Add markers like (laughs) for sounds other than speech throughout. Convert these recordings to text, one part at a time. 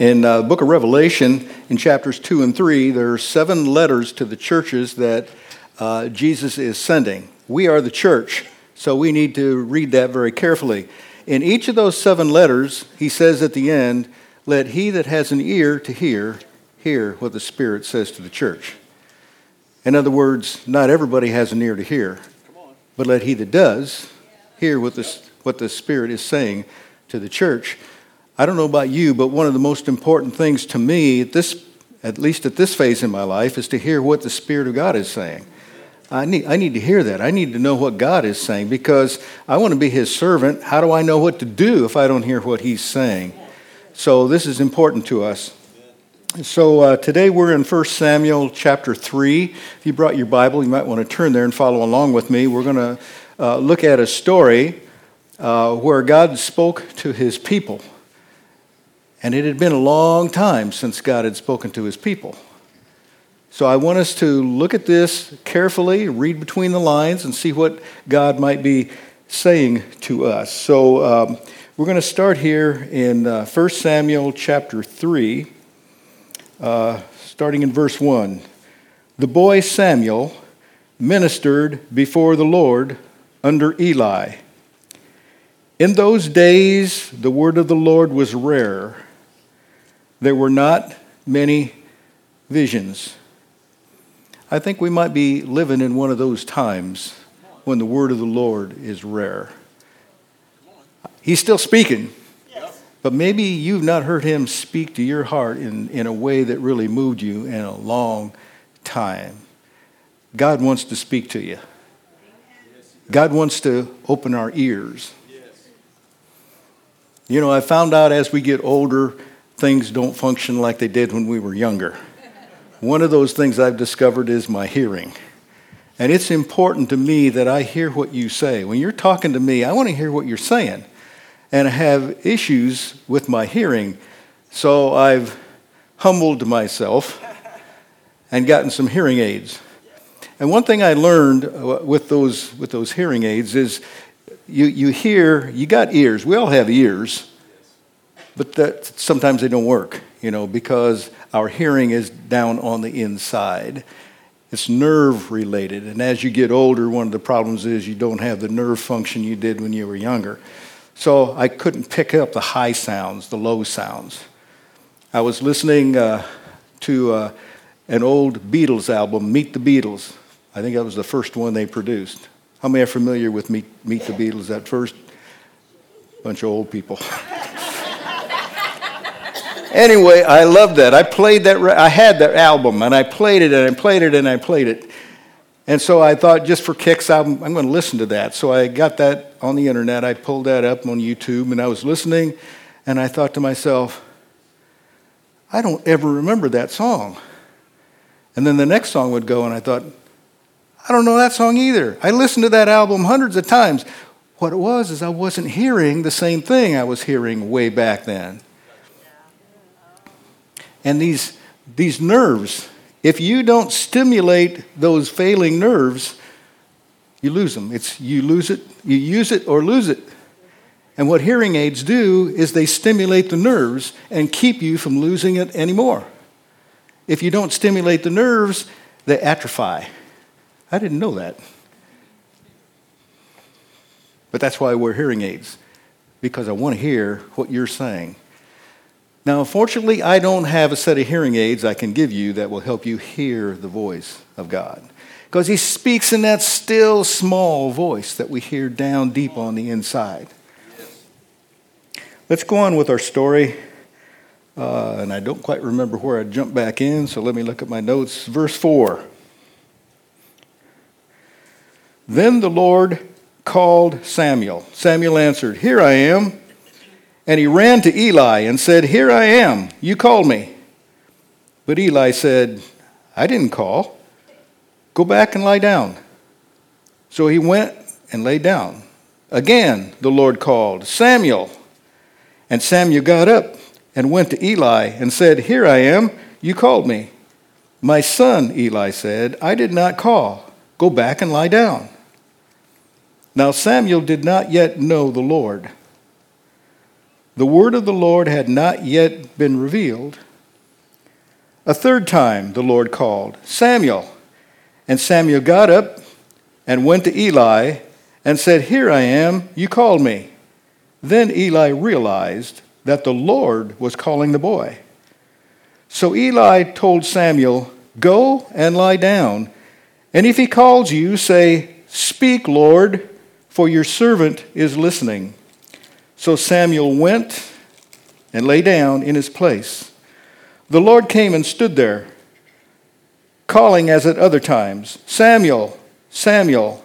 In uh, the book of Revelation, in chapters 2 and 3, there are seven letters to the churches that uh, Jesus is sending. We are the church, so we need to read that very carefully. In each of those seven letters, he says at the end, Let he that has an ear to hear, hear what the Spirit says to the church. In other words, not everybody has an ear to hear, but let he that does hear what the, what the Spirit is saying to the church. I don't know about you, but one of the most important things to me, at, this, at least at this phase in my life, is to hear what the Spirit of God is saying. I need, I need to hear that. I need to know what God is saying because I want to be His servant. How do I know what to do if I don't hear what He's saying? So, this is important to us. So, uh, today we're in 1 Samuel chapter 3. If you brought your Bible, you might want to turn there and follow along with me. We're going to uh, look at a story uh, where God spoke to His people. And it had been a long time since God had spoken to his people. So I want us to look at this carefully, read between the lines, and see what God might be saying to us. So um, we're going to start here in uh, 1 Samuel chapter 3, uh, starting in verse 1. The boy Samuel ministered before the Lord under Eli. In those days, the word of the Lord was rare there were not many visions. I think we might be living in one of those times when the word of the Lord is rare. He's still speaking, but maybe you've not heard him speak to your heart in, in a way that really moved you in a long time. God wants to speak to you. God wants to open our ears. You know, I found out as we get older, things don't function like they did when we were younger. One of those things I've discovered is my hearing. And it's important to me that I hear what you say. When you're talking to me, I want to hear what you're saying. And I have issues with my hearing. So I've humbled myself and gotten some hearing aids. And one thing I learned uh, with those, with those hearing aids is you, you hear, you got ears. We all have ears but that sometimes they don't work, you know, because our hearing is down on the inside. It's nerve related, and as you get older, one of the problems is you don't have the nerve function you did when you were younger. So I couldn't pick up the high sounds, the low sounds. I was listening uh, to uh, an old Beatles album, Meet the Beatles. I think that was the first one they produced. How many are familiar with Meet, Meet the Beatles? That first bunch of old people. (laughs) Anyway, I loved that. I played that, I had that album and I played it and I played it and I played it. And so I thought, just for kicks, I'm, I'm going to listen to that. So I got that on the internet. I pulled that up on YouTube and I was listening and I thought to myself, I don't ever remember that song. And then the next song would go and I thought, I don't know that song either. I listened to that album hundreds of times. What it was is I wasn't hearing the same thing I was hearing way back then. And these, these nerves, if you don't stimulate those failing nerves, you lose them. It's you lose it, you use it or lose it. And what hearing aids do is they stimulate the nerves and keep you from losing it anymore. If you don't stimulate the nerves, they atrophy. I didn't know that. But that's why we're hearing aids, because I want to hear what you're saying. Now, unfortunately, I don't have a set of hearing aids I can give you that will help you hear the voice of God. Because he speaks in that still small voice that we hear down deep on the inside. Let's go on with our story. Uh, and I don't quite remember where I jumped back in, so let me look at my notes. Verse 4. Then the Lord called Samuel. Samuel answered, Here I am. And he ran to Eli and said, Here I am. You called me. But Eli said, I didn't call. Go back and lie down. So he went and lay down. Again, the Lord called, Samuel. And Samuel got up and went to Eli and said, Here I am. You called me. My son, Eli said, I did not call. Go back and lie down. Now Samuel did not yet know the Lord. The word of the Lord had not yet been revealed. A third time the Lord called, Samuel. And Samuel got up and went to Eli and said, Here I am, you called me. Then Eli realized that the Lord was calling the boy. So Eli told Samuel, Go and lie down, and if he calls you, say, Speak, Lord, for your servant is listening. So Samuel went and lay down in his place. The Lord came and stood there, calling as at other times, Samuel, Samuel.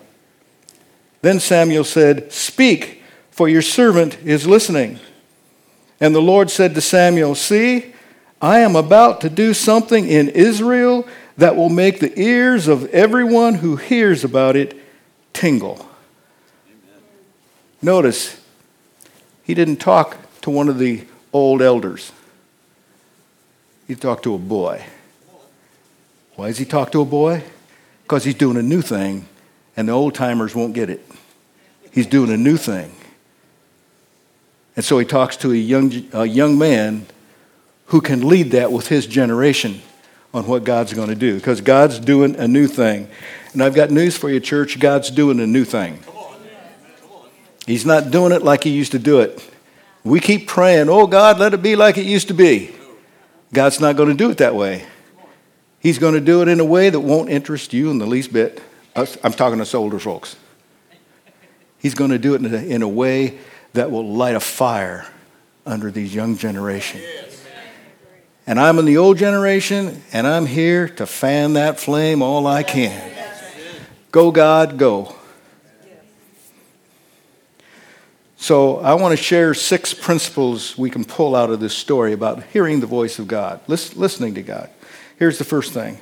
Then Samuel said, Speak, for your servant is listening. And the Lord said to Samuel, See, I am about to do something in Israel that will make the ears of everyone who hears about it tingle. Amen. Notice, he didn't talk to one of the old elders, he talked to a boy. Why does he talk to a boy? Because he's doing a new thing, and the old timers won't get it. He's doing a new thing. And so he talks to a young, a young man who can lead that with his generation on what God's going to do because God's doing a new thing. And I've got news for you, church God's doing a new thing. He's not doing it like he used to do it. We keep praying, oh God, let it be like it used to be. God's not going to do it that way. He's going to do it in a way that won't interest you in the least bit. I'm talking to older folks. He's going to do it in a, in a way that will light a fire under these young generation. And I'm in the old generation, and I'm here to fan that flame all I can. Go, God, go. So, I want to share six principles we can pull out of this story about hearing the voice of God, listening to God. Here's the first thing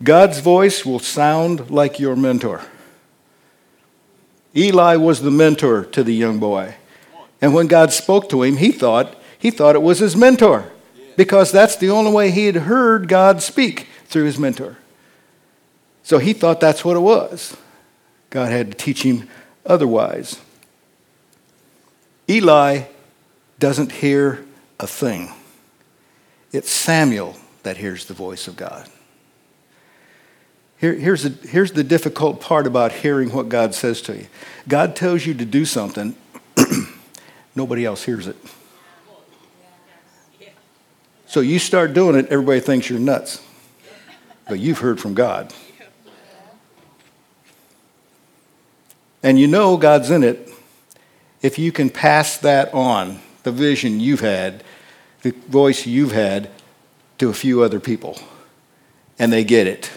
God's voice will sound like your mentor. Eli was the mentor to the young boy. And when God spoke to him, he thought he thought it was his mentor because that's the only way he had heard God speak through his mentor. So he thought that's what it was. God had to teach him otherwise. Eli doesn't hear a thing. It's Samuel that hears the voice of God. Here, here's, the, here's the difficult part about hearing what God says to you God tells you to do something, (clears throat) nobody else hears it. So you start doing it, everybody thinks you're nuts. But you've heard from God. And you know God's in it if you can pass that on, the vision you've had, the voice you've had, to a few other people. And they get it.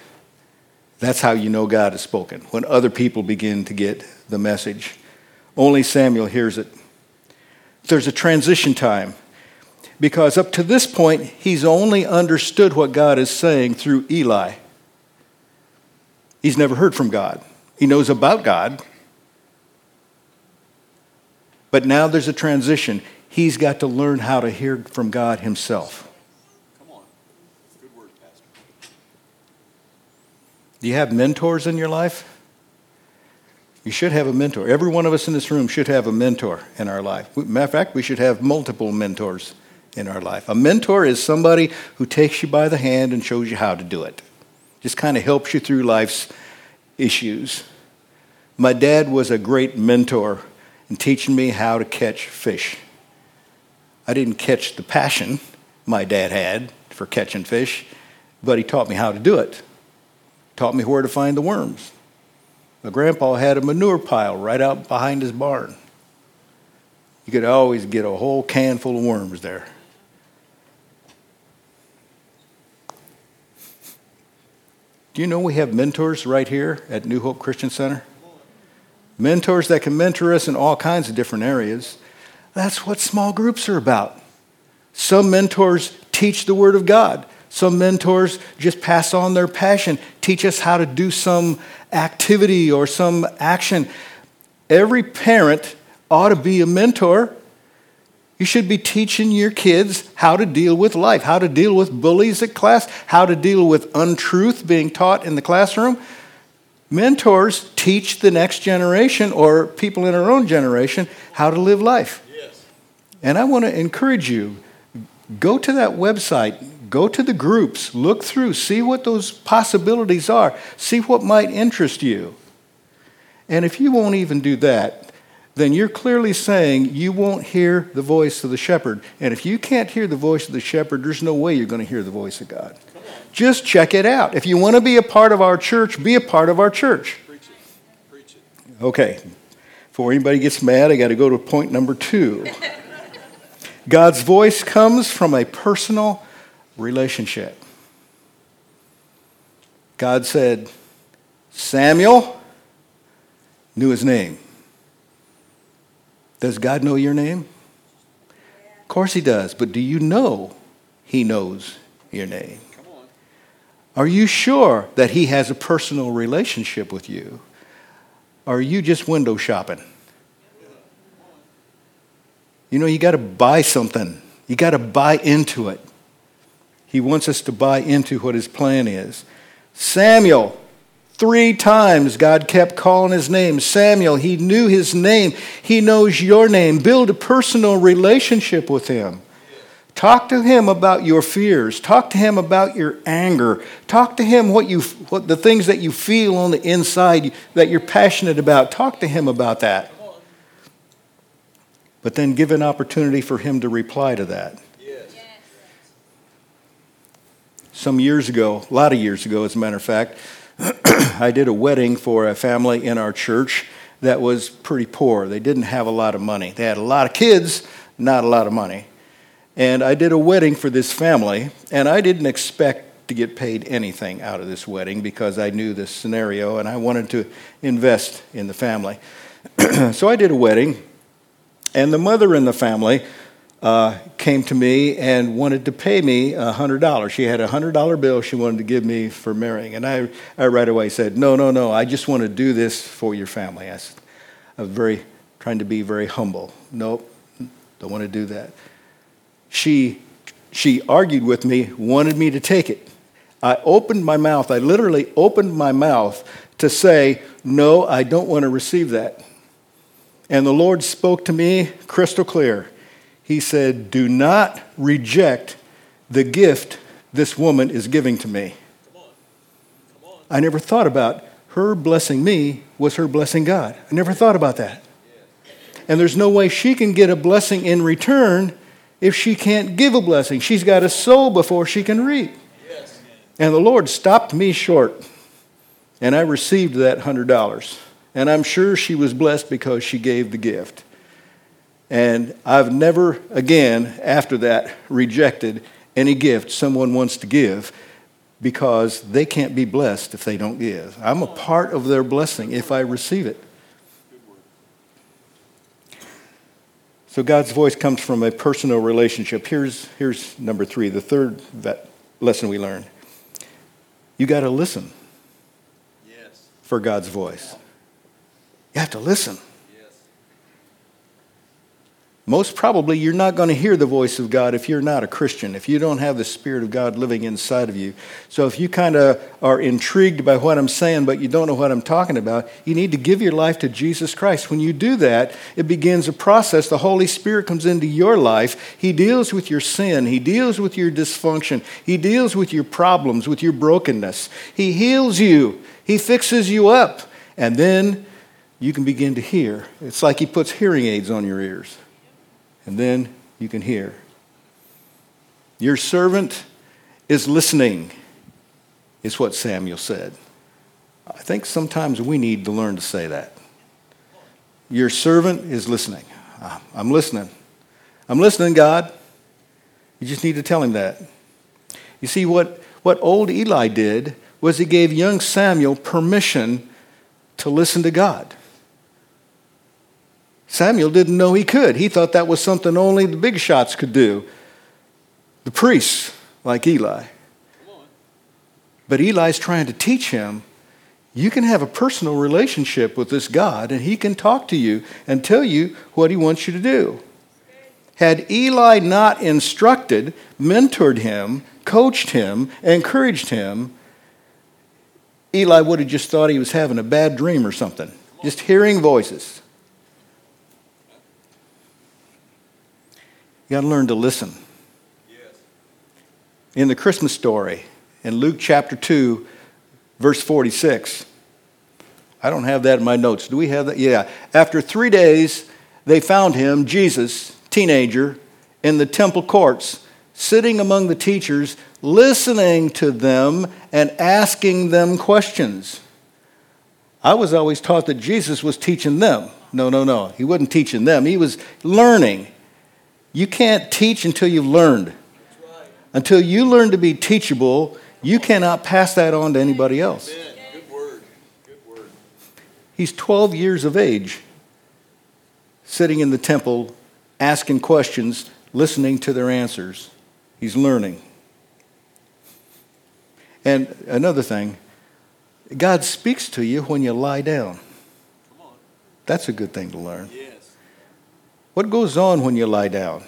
That's how you know God has spoken, when other people begin to get the message. Only Samuel hears it. There's a transition time because up to this point, he's only understood what God is saying through Eli. He's never heard from God. He knows about God. But now there's a transition. He's got to learn how to hear from God himself. Come on. Good word, Pastor. Do you have mentors in your life? You should have a mentor. Every one of us in this room should have a mentor in our life. Matter of fact, we should have multiple mentors in our life. A mentor is somebody who takes you by the hand and shows you how to do it, just kind of helps you through life's issues. My dad was a great mentor in teaching me how to catch fish. I didn't catch the passion my dad had for catching fish, but he taught me how to do it taught me where to find the worms. My grandpa had a manure pile right out behind his barn. You could always get a whole can full of worms there. Do you know we have mentors right here at New Hope Christian Center? Mentors that can mentor us in all kinds of different areas. That's what small groups are about. Some mentors teach the Word of God. Some mentors just pass on their passion, teach us how to do some activity or some action. Every parent ought to be a mentor. You should be teaching your kids how to deal with life, how to deal with bullies at class, how to deal with untruth being taught in the classroom. Mentors teach the next generation or people in our own generation how to live life. Yes. And I want to encourage you go to that website, go to the groups, look through, see what those possibilities are, see what might interest you. And if you won't even do that, then you're clearly saying you won't hear the voice of the shepherd. And if you can't hear the voice of the shepherd, there's no way you're going to hear the voice of God. Just check it out. If you want to be a part of our church, be a part of our church. Okay. Before anybody gets mad, I got to go to point number two. God's voice comes from a personal relationship. God said, Samuel knew his name. Does God know your name? Of course he does, but do you know he knows your name? Are you sure that he has a personal relationship with you? Or are you just window shopping? You know, you got to buy something. You got to buy into it. He wants us to buy into what his plan is. Samuel, three times God kept calling his name. Samuel, he knew his name. He knows your name. Build a personal relationship with him. Talk to him about your fears. Talk to him about your anger. Talk to him what you what the things that you feel on the inside that you're passionate about. Talk to him about that. But then give an opportunity for him to reply to that. Yes. Some years ago, a lot of years ago, as a matter of fact, (clears throat) I did a wedding for a family in our church that was pretty poor. They didn't have a lot of money. They had a lot of kids, not a lot of money. And I did a wedding for this family, and I didn't expect to get paid anything out of this wedding because I knew this scenario and I wanted to invest in the family. (clears throat) so I did a wedding, and the mother in the family uh, came to me and wanted to pay me $100. She had a $100 bill she wanted to give me for marrying. And I, I right away said, No, no, no, I just want to do this for your family. I, I was very, trying to be very humble. Nope, don't want to do that she, she argued with me, wanted me to take it. I opened my mouth, I literally opened my mouth to say, No, I don't want to receive that. And the Lord spoke to me crystal clear. He said, Do not reject the gift this woman is giving to me. I never thought about her blessing me was her blessing God. I never thought about that. And there's no way she can get a blessing in return if she can't give a blessing. She's got to sow before she can reap. Yes. And the Lord stopped me short, and I received that $100. And I'm sure she was blessed because she gave the gift. And I've never again, after that, rejected any gift someone wants to give because they can't be blessed if they don't give. I'm a part of their blessing if I receive it. So God's voice comes from a personal relationship. Here's, here's number three, the third that lesson we learned. You got to listen yes. for God's voice. You have to listen. Most probably, you're not going to hear the voice of God if you're not a Christian, if you don't have the Spirit of God living inside of you. So, if you kind of are intrigued by what I'm saying, but you don't know what I'm talking about, you need to give your life to Jesus Christ. When you do that, it begins a process. The Holy Spirit comes into your life. He deals with your sin, He deals with your dysfunction, He deals with your problems, with your brokenness. He heals you, He fixes you up, and then you can begin to hear. It's like He puts hearing aids on your ears and then you can hear. Your servant is listening, is what Samuel said. I think sometimes we need to learn to say that. Your servant is listening. Ah, I'm listening. I'm listening, God. You just need to tell him that. You see, what, what old Eli did was he gave young Samuel permission to listen to God. Samuel didn't know he could. He thought that was something only the big shots could do, the priests like Eli. But Eli's trying to teach him you can have a personal relationship with this God, and he can talk to you and tell you what he wants you to do. Had Eli not instructed, mentored him, coached him, encouraged him, Eli would have just thought he was having a bad dream or something, just hearing voices. You got to learn to listen. Yes. In the Christmas story, in Luke chapter 2, verse 46, I don't have that in my notes. Do we have that? Yeah. After three days, they found him, Jesus, teenager, in the temple courts, sitting among the teachers, listening to them and asking them questions. I was always taught that Jesus was teaching them. No, no, no. He wasn't teaching them, he was learning. You can't teach until you've learned. Until you learn to be teachable, you cannot pass that on to anybody else. Good word. Good word. He's 12 years of age, sitting in the temple, asking questions, listening to their answers. He's learning. And another thing, God speaks to you when you lie down. That's a good thing to learn. Yes. What goes on when you lie down?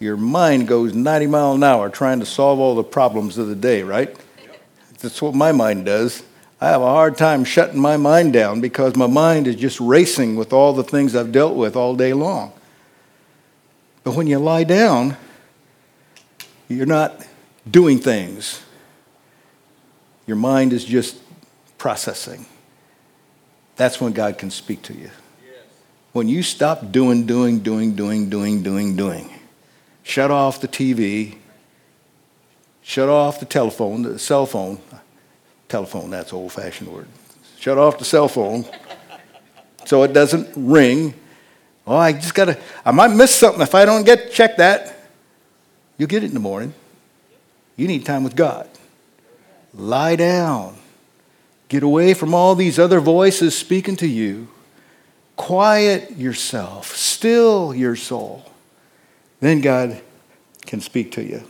Your mind goes 90 mile an hour trying to solve all the problems of the day, right? That's what my mind does. I have a hard time shutting my mind down because my mind is just racing with all the things I've dealt with all day long. But when you lie down, you're not doing things. Your mind is just processing. That's when God can speak to you. When you stop doing, doing, doing, doing, doing, doing, doing, shut off the TV, shut off the telephone, the cell phone. Telephone, that's old fashioned word. Shut off the cell phone so it doesn't ring. Oh, I just got to, I might miss something if I don't get check that. You'll get it in the morning. You need time with God. Lie down. Get away from all these other voices speaking to you. Quiet yourself. Still your soul. Then God can speak to you.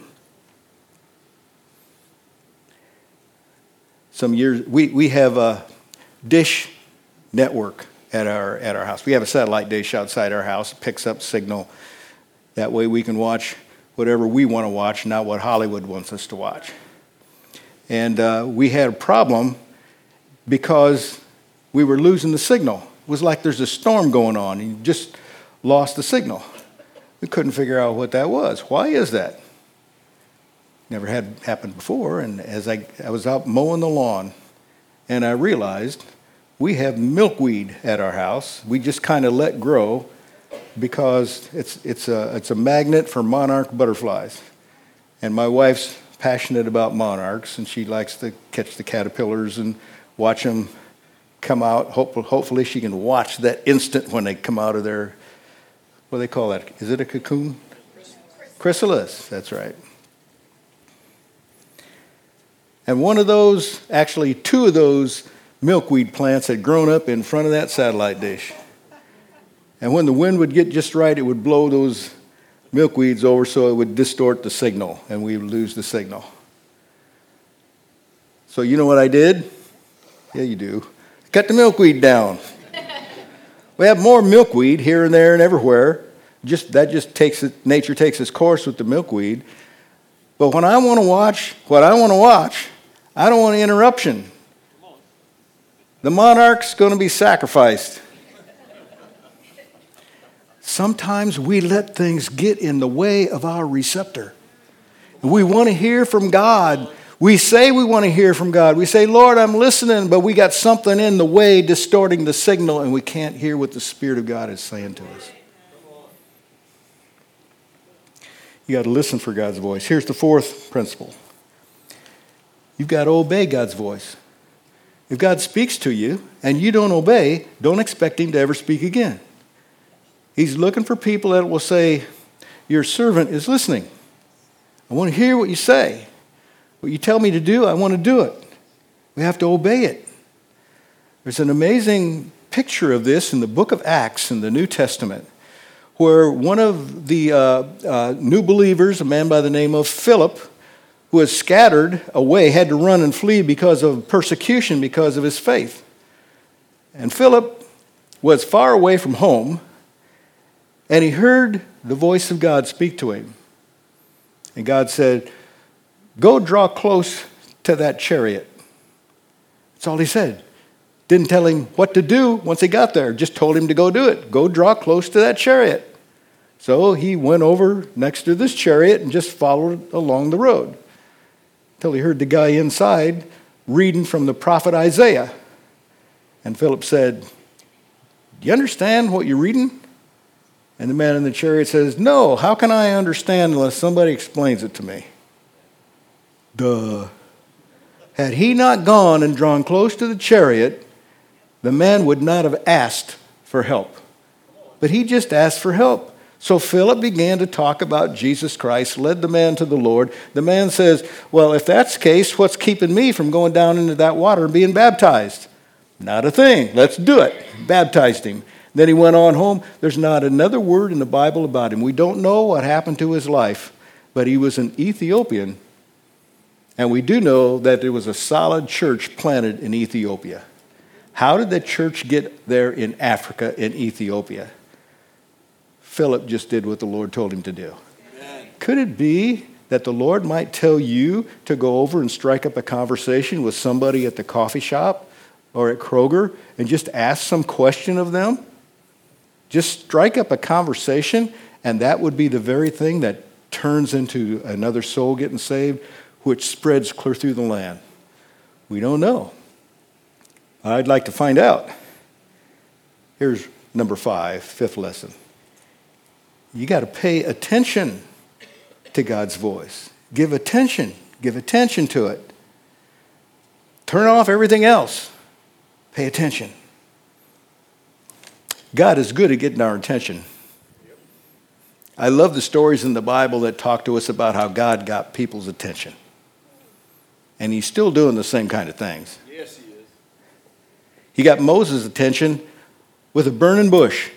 Some years, we, we have a dish network at our, at our house. We have a satellite dish outside our house. It picks up signal. That way we can watch whatever we want to watch, not what Hollywood wants us to watch. And uh, we had a problem because we were losing the signal. Was like there's a storm going on, and you just lost the signal. We couldn't figure out what that was. Why is that? Never had happened before. And as I, I was out mowing the lawn, and I realized we have milkweed at our house. We just kind of let grow because it's, it's, a, it's a magnet for monarch butterflies. And my wife's passionate about monarchs, and she likes to catch the caterpillars and watch them come out. hopefully, she can watch that instant when they come out of their, what do they call that? Is it a cocoon? Chrysalis, that's right. And one of those, actually, two of those milkweed plants had grown up in front of that satellite dish. And when the wind would get just right, it would blow those milkweeds over so it would distort the signal and we would lose the signal. So, you know what I did? Yeah, you do. Cut the milkweed down. we have more milkweed here and there and everywhere. Just, that just takes it, nature takes its course with the milkweed. But when I want to watch what I want to watch, I don't want an interruption. The monarch's going to be sacrificed. Sometimes we let things get in the way of our receptor. We want to hear from God. We say we want to hear from God. We say, Lord, I'm listening, but we got something in the way distorting the signal, and we can't hear what the Spirit of God is saying to us. You got to listen for God's voice. Here's the fourth principle you've got to obey God's voice. If God speaks to you and you don't obey, don't expect Him to ever speak again. He's looking for people that will say, Your servant is listening. I want to hear what you say. What you tell me to do, I want to do it. We have to obey it. There's an amazing picture of this in the book of Acts in the New Testament, where one of the uh, uh, new believers, a man by the name of Philip, who was scattered away, had to run and flee because of persecution because of his faith. And Philip was far away from home, and he heard the voice of God speak to him. And God said, Go draw close to that chariot. That's all he said. Didn't tell him what to do once he got there, just told him to go do it. Go draw close to that chariot. So he went over next to this chariot and just followed along the road until he heard the guy inside reading from the prophet Isaiah. And Philip said, Do you understand what you're reading? And the man in the chariot says, No, how can I understand unless somebody explains it to me? Duh. Had he not gone and drawn close to the chariot, the man would not have asked for help. But he just asked for help. So Philip began to talk about Jesus Christ, led the man to the Lord. The man says, Well, if that's the case, what's keeping me from going down into that water and being baptized? Not a thing. Let's do it. Baptized him. Then he went on home. There's not another word in the Bible about him. We don't know what happened to his life, but he was an Ethiopian. And we do know that there was a solid church planted in Ethiopia. How did the church get there in Africa, in Ethiopia? Philip just did what the Lord told him to do. Amen. Could it be that the Lord might tell you to go over and strike up a conversation with somebody at the coffee shop or at Kroger and just ask some question of them? Just strike up a conversation, and that would be the very thing that turns into another soul getting saved, which spreads clear through the land. We don't know. I'd like to find out. Here's number five, fifth lesson you got to pay attention to God's voice. Give attention. Give attention to it. Turn off everything else. Pay attention. God is good at getting our attention. I love the stories in the Bible that talk to us about how God got people's attention. And he's still doing the same kind of things. Yes, he is. He got Moses' attention with a burning bush.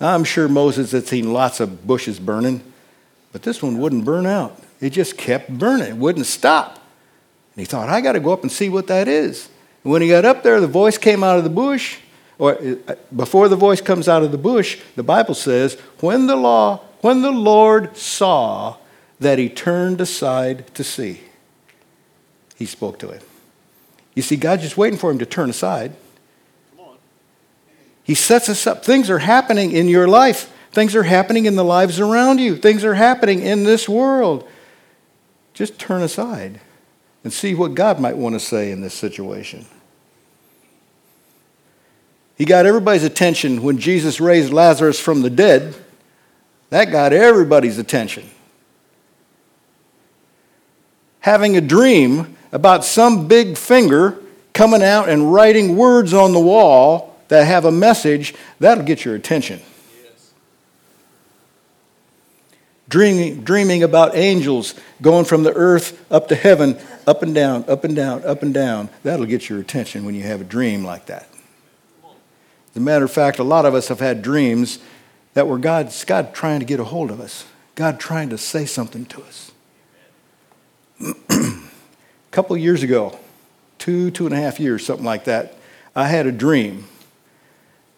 I'm sure Moses had seen lots of bushes burning, but this one wouldn't burn out. It just kept burning, it wouldn't stop. And he thought, I got to go up and see what that is. And when he got up there, the voice came out of the bush. Or uh, before the voice comes out of the bush, the Bible says, when the law, when the Lord saw that he turned aside to see, he spoke to him. You see, God's just waiting for him to turn aside. He sets us up. Things are happening in your life, things are happening in the lives around you, things are happening in this world. Just turn aside and see what God might want to say in this situation. He got everybody's attention when Jesus raised Lazarus from the dead. That got everybody's attention. Having a dream about some big finger coming out and writing words on the wall that have a message, that'll get your attention. Yes. Dreaming, dreaming about angels going from the earth up to heaven, up and down, up and down, up and down, that'll get your attention when you have a dream like that. As a matter of fact, a lot of us have had dreams that were God's God trying to get a hold of us, God trying to say something to us. (clears throat) couple years ago, two, two and a half years, something like that, I had a dream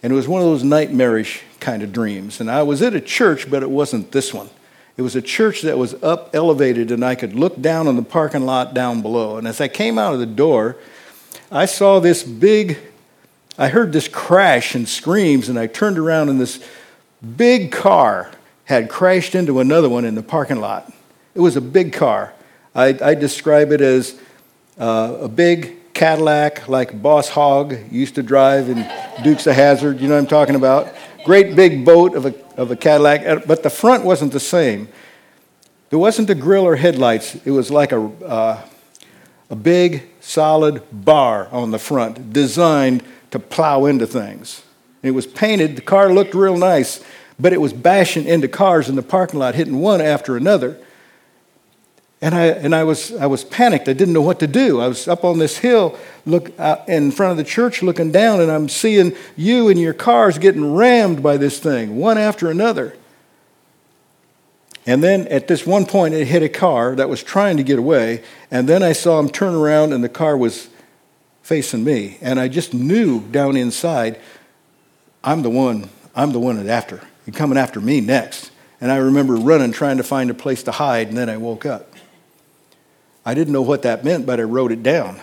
and it was one of those nightmarish kind of dreams. And I was at a church, but it wasn't this one. It was a church that was up elevated, and I could look down on the parking lot down below. And as I came out of the door, I saw this big, I heard this crash and screams, and I turned around, and this big car had crashed into another one in the parking lot. It was a big car. I, I describe it as uh, a big Cadillac like Boss Hogg used to drive in (laughs) Dukes of Hazzard. You know what I'm talking about? Great big boat of a, of a Cadillac, uh, but the front wasn't the same. There wasn't a grill or headlights. It was like a, uh, a big, solid bar on the front designed to plow into things. it was painted. The car looked real nice, but it was bashing into cars in the parking lot, hitting one after another. And I, and I, was, I was panicked. I didn't know what to do. I was up on this hill look, uh, in front of the church looking down, and I'm seeing you and your cars getting rammed by this thing, one after another. And then at this one point, it hit a car that was trying to get away. And then I saw him turn around, and the car was facing me. And I just knew down inside, I'm the one, I'm the one after. You're coming after me next. And I remember running, trying to find a place to hide, and then I woke up. I didn't know what that meant, but I wrote it down.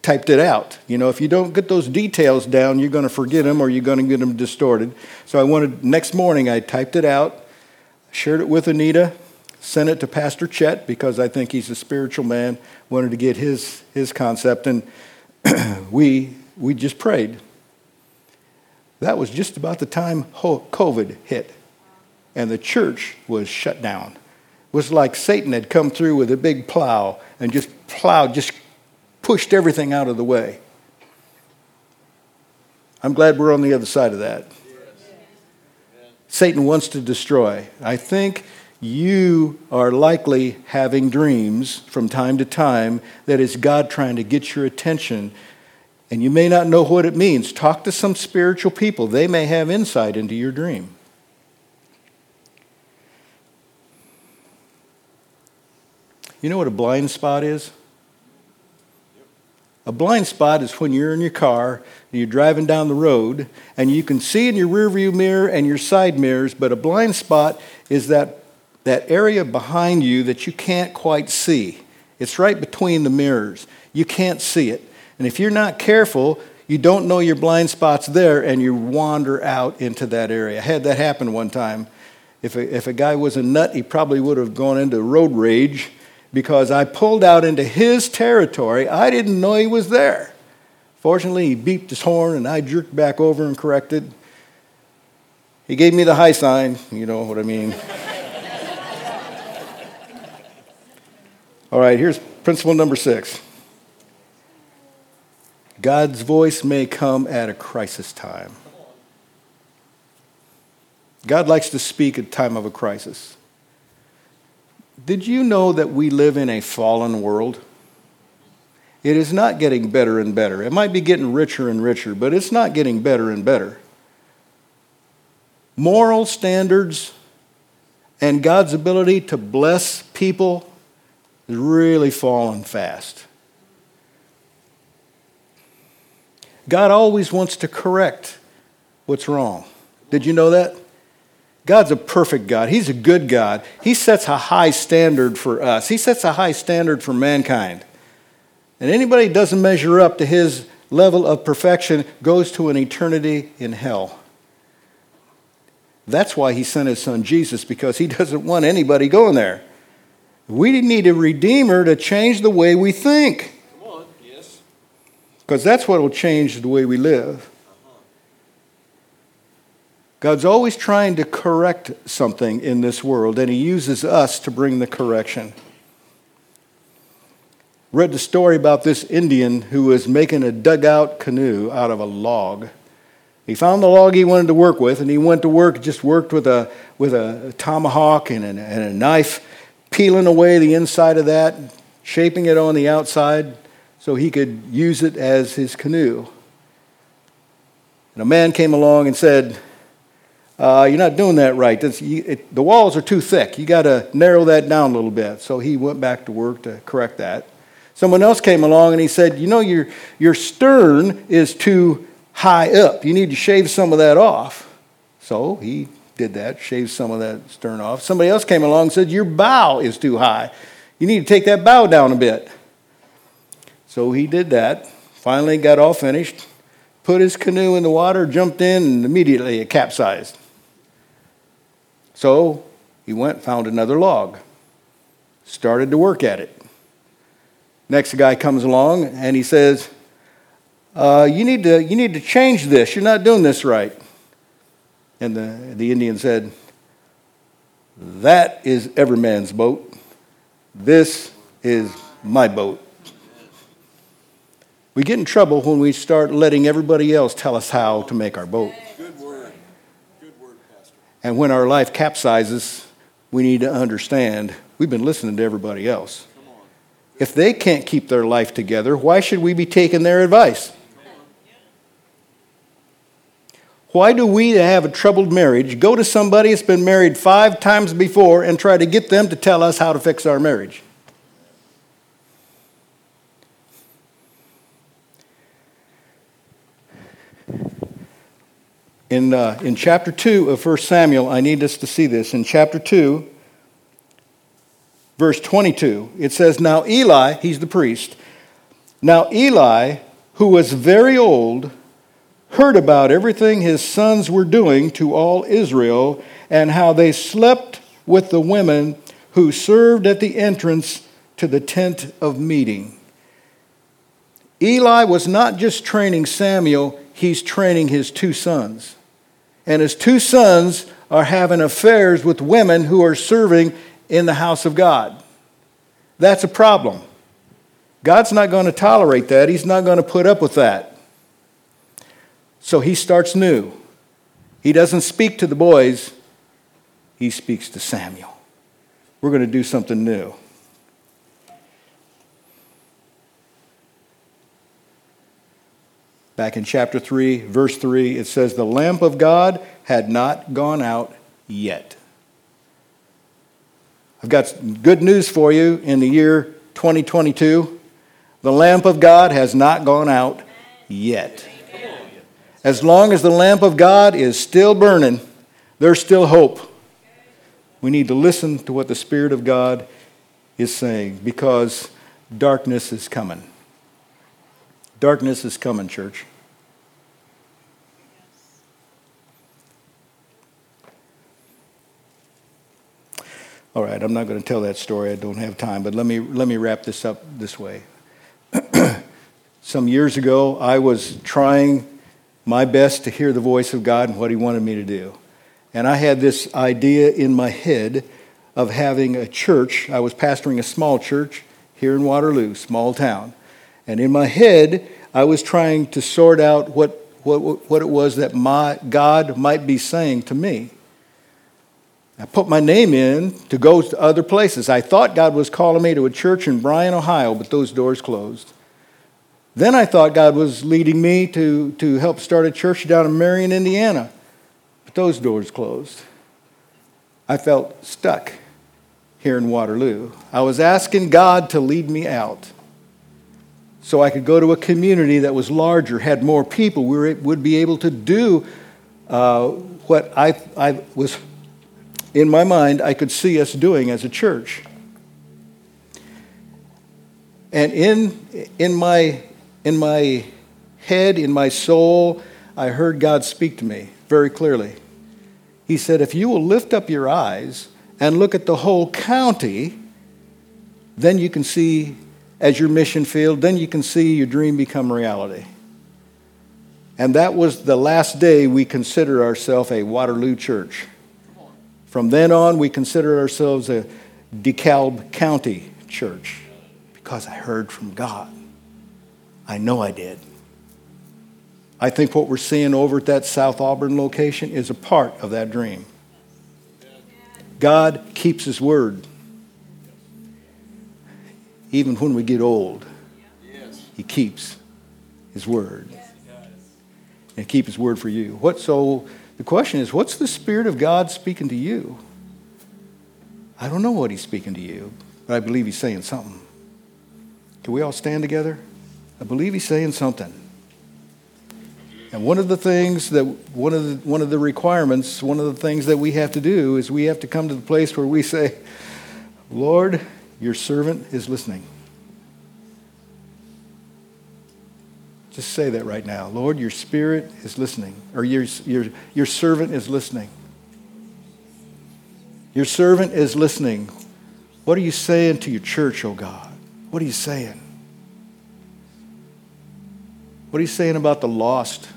typed it out. You know, if you don't get those details down, you're going to forget them or you're going to get them distorted. So I wanted, next morning, I typed it out, shared it with Anita, sent it to Pastor Chet because I think he's a spiritual man, wanted to get his, his concept, and (clears throat) we, we just prayed. That was just about the time COVID hit, and the church was shut down. Was like Satan had come through with a big plow and just plowed, just pushed everything out of the way. I'm glad we're on the other side of that. Satan wants to destroy. I think you are likely having dreams from time to time that is God trying to get your attention. And you may not know what it means. Talk to some spiritual people, they may have insight into your dream. You know what a blind spot is? A blind spot is when you're in your car and you're driving down the road and you can see in your rearview mirror and your side mirrors, but a blind spot is that, that area behind you that you can't quite see. It's right between the mirrors. You can't see it. And if you're not careful, you don't know your blind spot's there and you wander out into that area. I had that happen one time. If a, if a guy was a nut, he probably would have gone into road rage because I pulled out into his territory. I didn't know he was there. Fortunately, he beeped his horn and I jerked back over and corrected. He gave me the high sign, you know what I mean. All right, here's principle number six God's voice may come at a crisis time. God likes to speak at time of a crisis. Did you know that we live in a fallen world? It is not getting better and better. It might be getting richer and richer, but it's not getting better and better. Moral standards and God's ability to bless people is really falling fast. God always wants to correct what's wrong. Did you know that? God's a perfect God. He's a good God. He sets a high standard for us, He sets a high standard for mankind. And anybody who doesn't measure up to His level of perfection goes to an eternity in hell. That's why He sent His Son Jesus, because He (laughs) doesn't want anybody going there. We need a Redeemer to change the way we think. Come on, yes. Because that's what will change the way we live. God's always trying to correct something in this world, and He uses us to bring the correction. Read the story about this Indian who was making a dugout canoe out of a log. He found the log he wanted to work with, and he went to work, just worked with a, with a tomahawk and a, and a knife, peeling away the inside of that, shaping it on the outside so he could use it as his canoe. And a man came along and said, uh, you're not doing that right. It, the walls are too thick. You got to narrow that down a little bit. So he went back to work to correct that. Someone else came along and he said, You know, your, your stern is too high up. You need to shave some of that off. So he did that, shaved some of that stern off. Somebody else came along and said, Your bow is too high. You need to take that bow down a bit. So he did that. Finally got all finished, put his canoe in the water, jumped in, and immediately it capsized. So he went, found another log, started to work at it. Next guy comes along and he says, uh, you, need to, you need to change this. You're not doing this right. And the, the Indian said, That is every man's boat. This is my boat. We get in trouble when we start letting everybody else tell us how to make our boat. And when our life capsizes, we need to understand we've been listening to everybody else. If they can't keep their life together, why should we be taking their advice? Why do we have a troubled marriage go to somebody that's been married five times before and try to get them to tell us how to fix our marriage? In, uh, in chapter 2 of 1 Samuel, I need us to see this. In chapter 2, verse 22, it says, Now Eli, he's the priest, Now Eli, who was very old, heard about everything his sons were doing to all Israel and how they slept with the women who served at the entrance to the tent of meeting. Eli was not just training Samuel, he's training his two sons. And his two sons are having affairs with women who are serving in the house of God. That's a problem. God's not going to tolerate that. He's not going to put up with that. So he starts new. He doesn't speak to the boys, he speaks to Samuel. We're going to do something new. Back in chapter 3, verse 3, it says, The lamp of God had not gone out yet. I've got good news for you in the year 2022. The lamp of God has not gone out yet. As long as the lamp of God is still burning, there's still hope. We need to listen to what the Spirit of God is saying because darkness is coming. Darkness is coming, church. All right, I'm not going to tell that story. I don't have time, but let me, let me wrap this up this way. (clears throat) Some years ago, I was trying my best to hear the voice of God and what He wanted me to do. And I had this idea in my head of having a church. I was pastoring a small church here in Waterloo, small town. And in my head, I was trying to sort out what, what, what it was that my God might be saying to me. I put my name in to go to other places. I thought God was calling me to a church in Bryan, Ohio, but those doors closed. Then I thought God was leading me to, to help start a church down in Marion, Indiana, but those doors closed. I felt stuck here in Waterloo. I was asking God to lead me out so I could go to a community that was larger, had more people, we would be able to do uh, what I, I was in my mind, I could see us doing as a church. And in, in, my, in my head, in my soul, I heard God speak to me very clearly. He said, If you will lift up your eyes and look at the whole county, then you can see as your mission field, then you can see your dream become reality. And that was the last day we considered ourselves a Waterloo church. From then on, we consider ourselves a DeKalb County church because I heard from God. I know I did. I think what we're seeing over at that South Auburn location is a part of that dream. God keeps His word. Even when we get old, He keeps His word. And keep His word for you. What so? The question is, what's the Spirit of God speaking to you? I don't know what He's speaking to you, but I believe He's saying something. Can we all stand together? I believe He's saying something. And one of the things that, one of the, one of the requirements, one of the things that we have to do is we have to come to the place where we say, Lord, your servant is listening. Just say that right now. Lord, your spirit is listening, or your, your, your servant is listening. Your servant is listening. What are you saying to your church, oh God? What are you saying? What are you saying about the lost?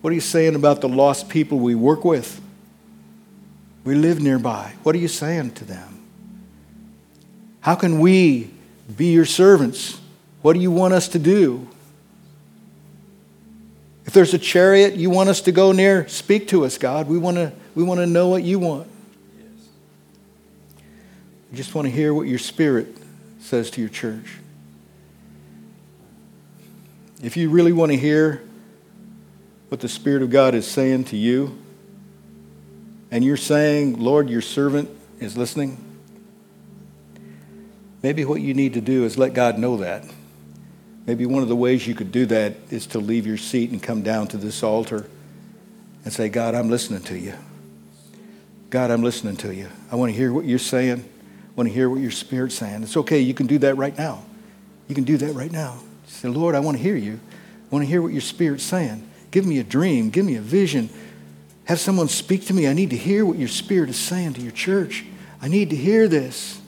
What are you saying about the lost people we work with? We live nearby. What are you saying to them? How can we be your servants? What do you want us to do? If there's a chariot you want us to go near, speak to us, God. We want to, we want to know what you want. We just want to hear what your spirit says to your church. If you really want to hear what the Spirit of God is saying to you, and you're saying, Lord, your servant is listening, maybe what you need to do is let God know that. Maybe one of the ways you could do that is to leave your seat and come down to this altar and say, God, I'm listening to you. God, I'm listening to you. I want to hear what you're saying. I want to hear what your spirit's saying. It's okay. You can do that right now. You can do that right now. Say, Lord, I want to hear you. I want to hear what your Spirit's saying. Give me a dream. Give me a vision. Have someone speak to me. I need to hear what your Spirit is saying to your church. I need to hear this.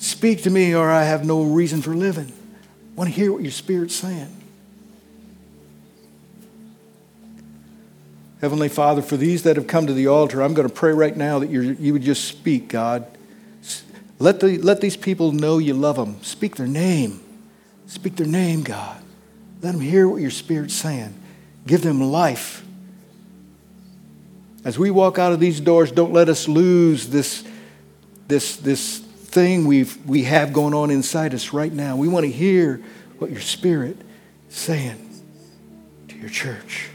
Speak to me, or I have no reason for living. I want to hear what your Spirit's saying. Heavenly Father, for these that have come to the altar, I'm going to pray right now that you would just speak, God. Let, the, let these people know you love them. Speak their name. Speak their name, God. Let them hear what your Spirit's saying. Give them life. As we walk out of these doors, don't let us lose this, this, this thing we've, we have going on inside us right now. We want to hear what your Spirit is saying to your church.